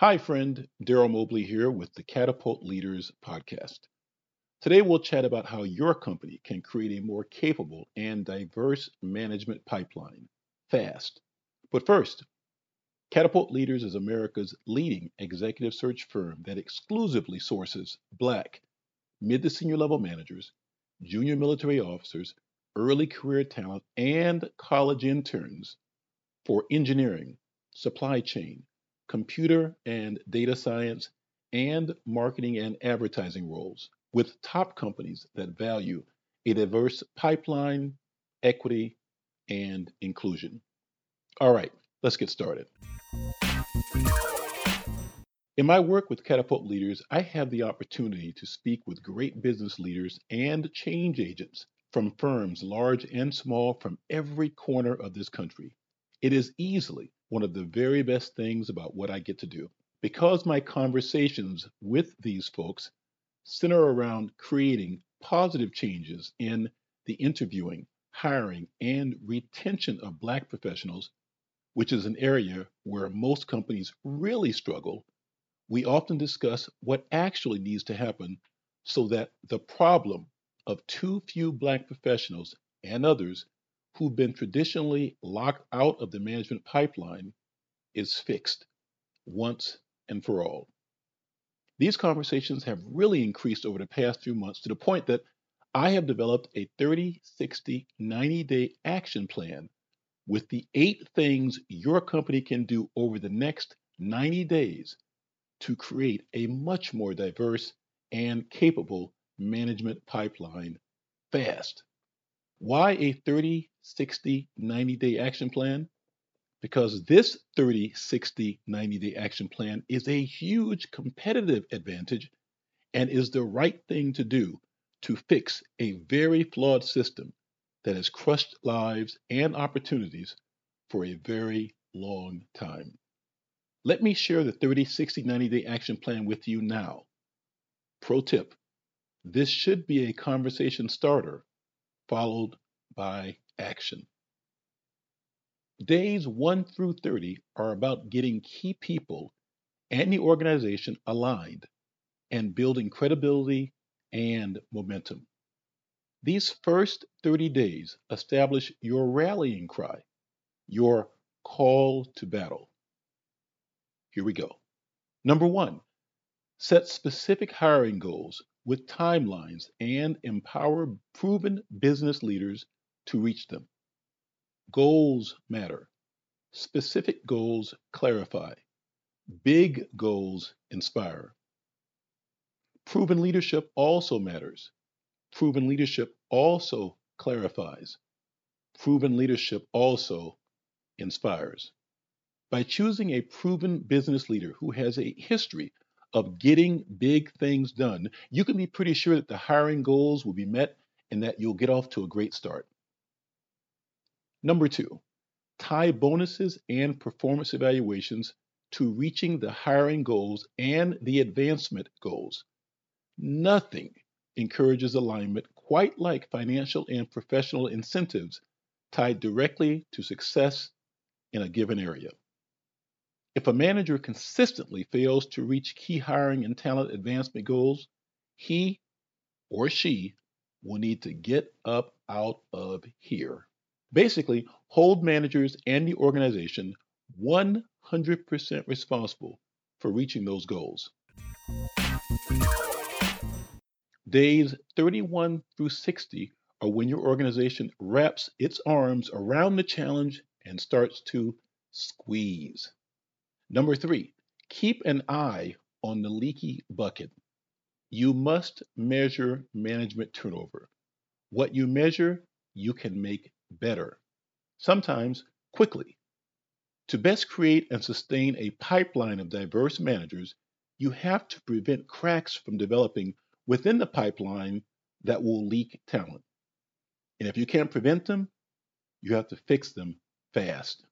Hi, friend. Daryl Mobley here with the Catapult Leaders podcast. Today, we'll chat about how your company can create a more capable and diverse management pipeline fast. But first, Catapult Leaders is America's leading executive search firm that exclusively sources Black, mid to senior level managers, junior military officers, early career talent, and college interns for engineering, supply chain, computer and data science, and marketing and advertising roles with top companies that value a diverse pipeline, equity, and inclusion. All right, let's get started. In my work with Catapult Leaders, I have the opportunity to speak with great business leaders and change agents from firms large and small from every corner of this country. It is easily one of the very best things about what I get to do. Because my conversations with these folks center around creating positive changes in the interviewing, hiring, and retention of Black professionals, which is an area where most companies really struggle, we often discuss what actually needs to happen so that the problem of too few Black professionals and others who've been traditionally locked out of the management pipeline is fixed once and for all. These conversations have really increased over the past few months to the point that I have developed a 30, 60, 90 day action plan with the eight things your company can do over the next 90 days to create a much more diverse and capable management pipeline fast. Why a 30, 60, 90 day action plan? Because this 30, 60, 90 day action plan is a huge competitive advantage and is the right thing to do to fix a very flawed system that has crushed lives and opportunities for a very long time. Let me share the 30, 60, 90 day action plan with you now. Pro tip this should be a conversation starter followed by action. Days 1 through 30 are about getting key people and the organization aligned and building credibility and momentum. These first 30 days establish your rallying cry, your call to battle. Here we go. Number one, set specific hiring goals with timelines and empower proven business leaders to reach them. Goals matter. Specific goals clarify. Big goals inspire. Proven leadership also matters. Proven leadership also clarifies. Proven leadership also inspires. By choosing a proven business leader who has a history of getting big things done, you can be pretty sure that the hiring goals will be met and that you'll get off to a great start. Number two, tie bonuses and performance evaluations to reaching the hiring goals and the advancement goals. Nothing encourages alignment quite like financial and professional incentives tied directly to success in a given area. If a manager consistently fails to reach key hiring and talent advancement goals, he or she will need to get up out of here. Basically, hold managers and the organization 100% responsible for reaching those goals. Days 31 through 60 are when your organization wraps its arms around the challenge and starts to squeeze. Number three, keep an eye on the leaky bucket. You must measure management turnover. What you measure, you can make better, sometimes quickly. To best create and sustain a pipeline of diverse managers, you have to prevent cracks from developing within the pipeline that will leak talent. And if you can't prevent them, you have to fix them fast.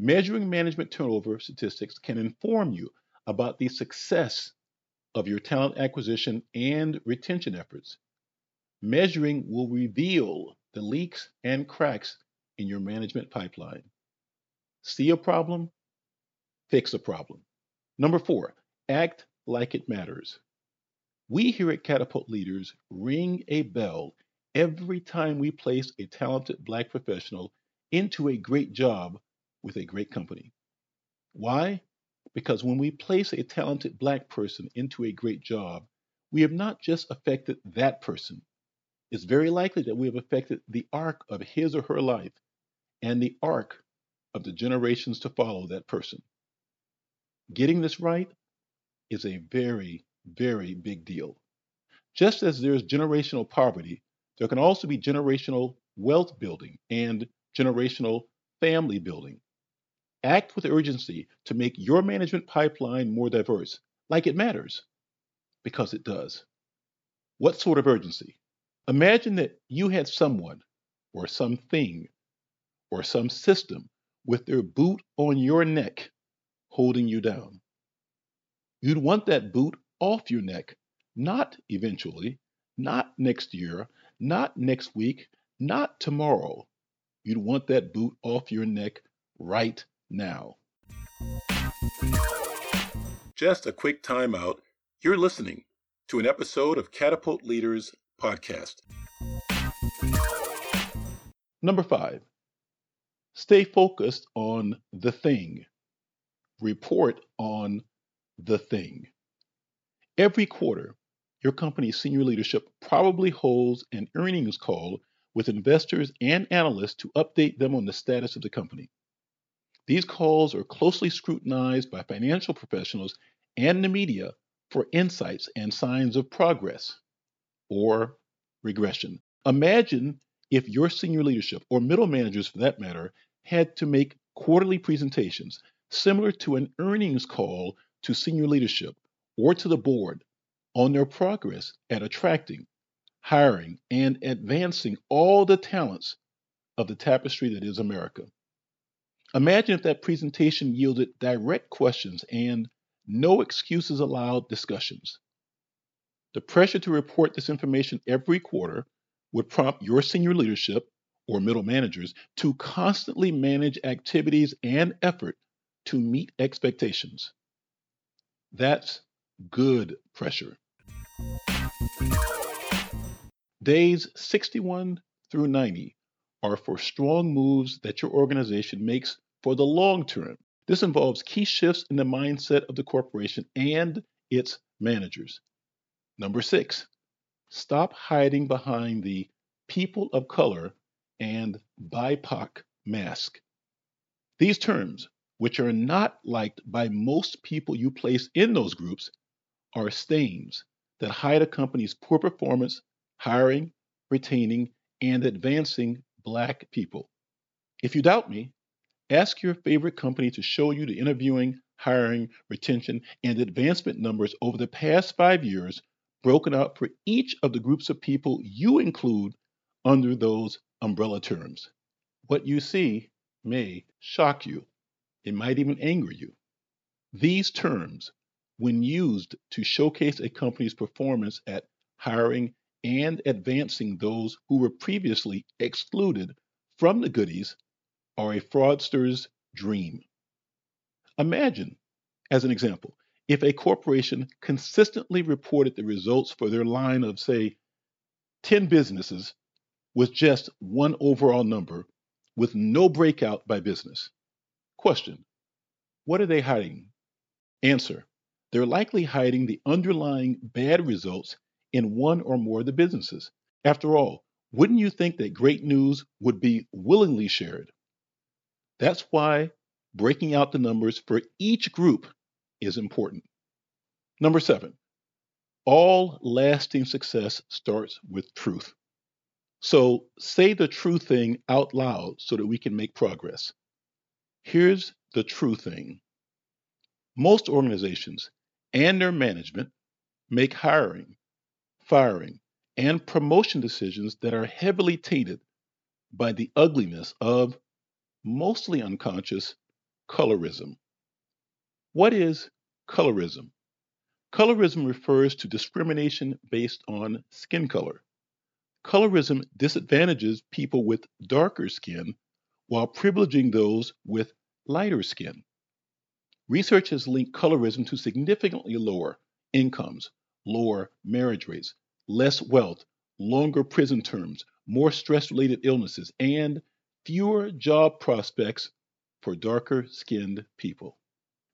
Measuring management turnover statistics can inform you about the success of your talent acquisition and retention efforts. Measuring will reveal the leaks and cracks in your management pipeline. See a problem, fix a problem. Number four, act like it matters. We here at Catapult Leaders ring a bell every time we place a talented Black professional into a great job with a great company. Why? Because when we place a talented Black person into a great job, we have not just affected that person. It's very likely that we have affected the arc of his or her life and the arc of the generations to follow that person. Getting this right is a very, very big deal. Just as there's generational poverty, there can also be generational wealth building and generational family building. Act with urgency to make your management pipeline more diverse, like it matters, because it does. What sort of urgency? Imagine that you had someone or something or some system with their boot on your neck holding you down. You'd want that boot off your neck, not eventually, not next year, not next week, not tomorrow. You'd want that boot off your neck right now. Just a quick timeout. You're listening to an episode of Catapult Leaders Podcast. Number five, stay focused on the thing. Report on the thing. Every quarter, your company's senior leadership probably holds an earnings call with investors and analysts to update them on the status of the company. These calls are closely scrutinized by financial professionals and the media for insights and signs of progress or regression. Imagine if your senior leadership, or middle managers for that matter, had to make quarterly presentations similar to an earnings call to senior leadership or to the board on their progress at attracting, hiring, and advancing all the talents of the tapestry that is America. Imagine if that presentation yielded direct questions and no excuses allowed discussions. The pressure to report this information every quarter would prompt your senior leadership or middle managers to constantly manage activities and effort to meet expectations. That's good pressure. Days 61 through 90 are for strong moves that your organization makes for the long term. This involves key shifts in the mindset of the corporation and its managers. Number six, stop hiding behind the people of color and BIPOC mask. These terms, which are not liked by most people you place in those groups, are stains that hide a company's poor performance, hiring, retaining, and advancing Black people. If you doubt me, ask your favorite company to show you the interviewing, hiring, retention, and advancement numbers over the past five years, broken out for each of the groups of people you include under those umbrella terms. What you see may shock you, it might even anger you. These terms, when used to showcase a company's performance at hiring and advancing those who were previously excluded from the goodies, are a fraudster's dream. Imagine, as an example, if a corporation consistently reported the results for their line of, say, 10 businesses with just one overall number with no breakout by business. Question What are they hiding? Answer They're likely hiding the underlying bad results in one or more of the businesses. After all, wouldn't you think that great news would be willingly shared? That's why breaking out the numbers for each group is important. Number seven, all lasting success starts with truth. So say the true thing out loud so that we can make progress. Here's the true thing most organizations and their management make hiring, firing, and promotion decisions that are heavily tainted by the ugliness of mostly unconscious colorism. What is colorism? Colorism refers to discrimination based on skin color. Colorism disadvantages people with darker skin while privileging those with lighter skin. Research has linked colorism to significantly lower incomes, lower marriage rates, less wealth, longer prison terms, more stress related illnesses, and fewer job prospects for darker skinned people.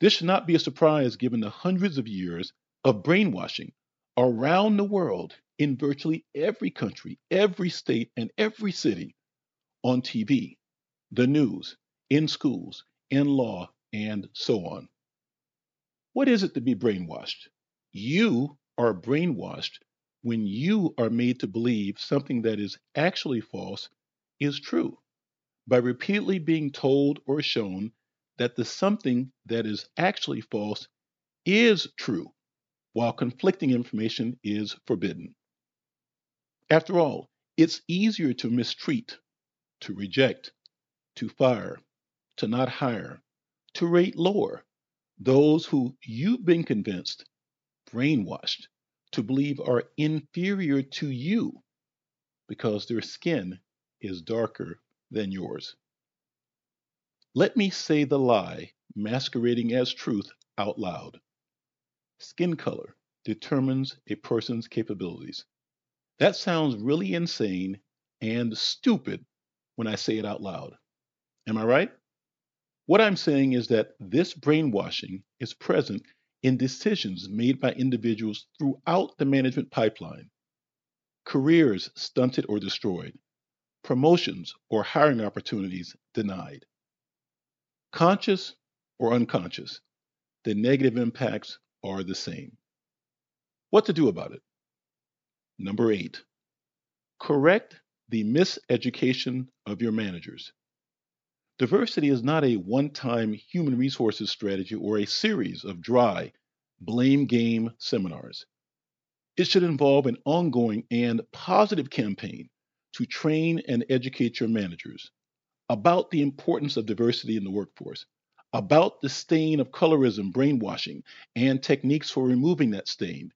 This should not be a surprise given the hundreds of years of brainwashing around the world in virtually every country, every state, and every city on TV, the news, in schools, in law, and so on. What is it to be brainwashed? You are brainwashed when you are made to believe something that is actually false is true by repeatedly being told or shown that the something that is actually false is true, while conflicting information is forbidden. After all, it's easier to mistreat, to reject, to fire, to not hire, to rate lower those who you've been convinced, brainwashed, to believe are inferior to you because their skin is darker than yours. Let me say the lie masquerading as truth out loud. Skin color determines a person's capabilities. That sounds really insane and stupid when I say it out loud. Am I right? What I'm saying is that this brainwashing is present in decisions made by individuals throughout the management pipeline. Careers stunted or destroyed, promotions or hiring opportunities denied. Conscious or unconscious, the negative impacts are the same. What to do about it? Number eight, correct the miseducation of your managers. Diversity is not a one time human resources strategy or a series of dry, blame game seminars. It should involve an ongoing and positive campaign to train and educate your managers about the importance of diversity in the workforce, about the stain of colorism, brainwashing, and techniques for removing that stain,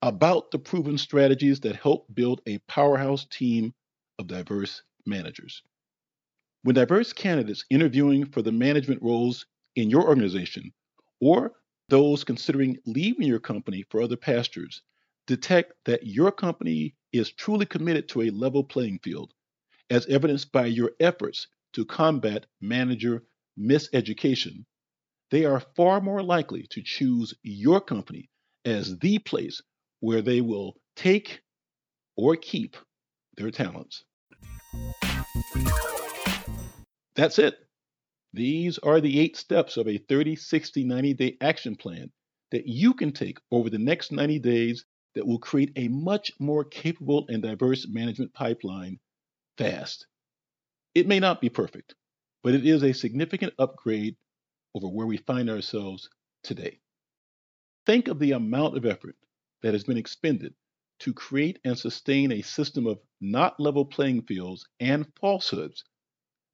about the proven strategies that help build a powerhouse team of diverse managers. When diverse candidates interviewing for the management roles in your organization or those considering leaving your company for other pastures detect that your company is truly committed to a level playing field, as evidenced by your efforts to combat manager miseducation, they are far more likely to choose your company as the place where they will take or keep their talents. That's it. These are the eight steps of a 30, 60, 90 day action plan that you can take over the next 90 days that will create a much more capable and diverse management pipeline fast. It may not be perfect, but it is a significant upgrade over where we find ourselves today. Think of the amount of effort that has been expended to create and sustain a system of not level playing fields and falsehoods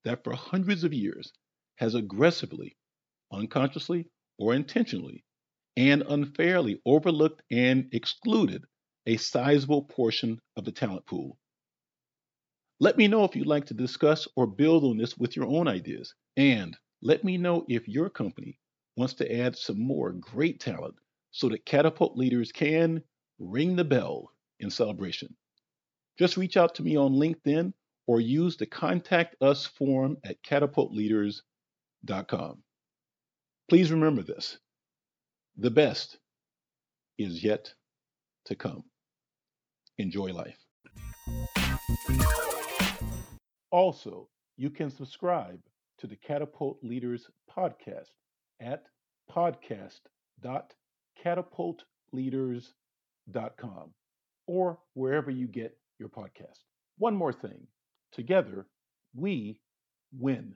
that for hundreds of years has aggressively, unconsciously, or intentionally, and unfairly overlooked and excluded a sizable portion of the talent pool. Let me know if you'd like to discuss or build on this with your own ideas. And let me know if your company wants to add some more great talent so that catapult leaders can ring the bell in celebration. Just reach out to me on LinkedIn or use the Contact Us form at catapultleaders.com. Please remember this the best is yet to come. Enjoy life. Also, you can subscribe to the Catapult Leaders podcast at podcast.catapultleaders.com or wherever you get your podcast. One more thing Together, we win.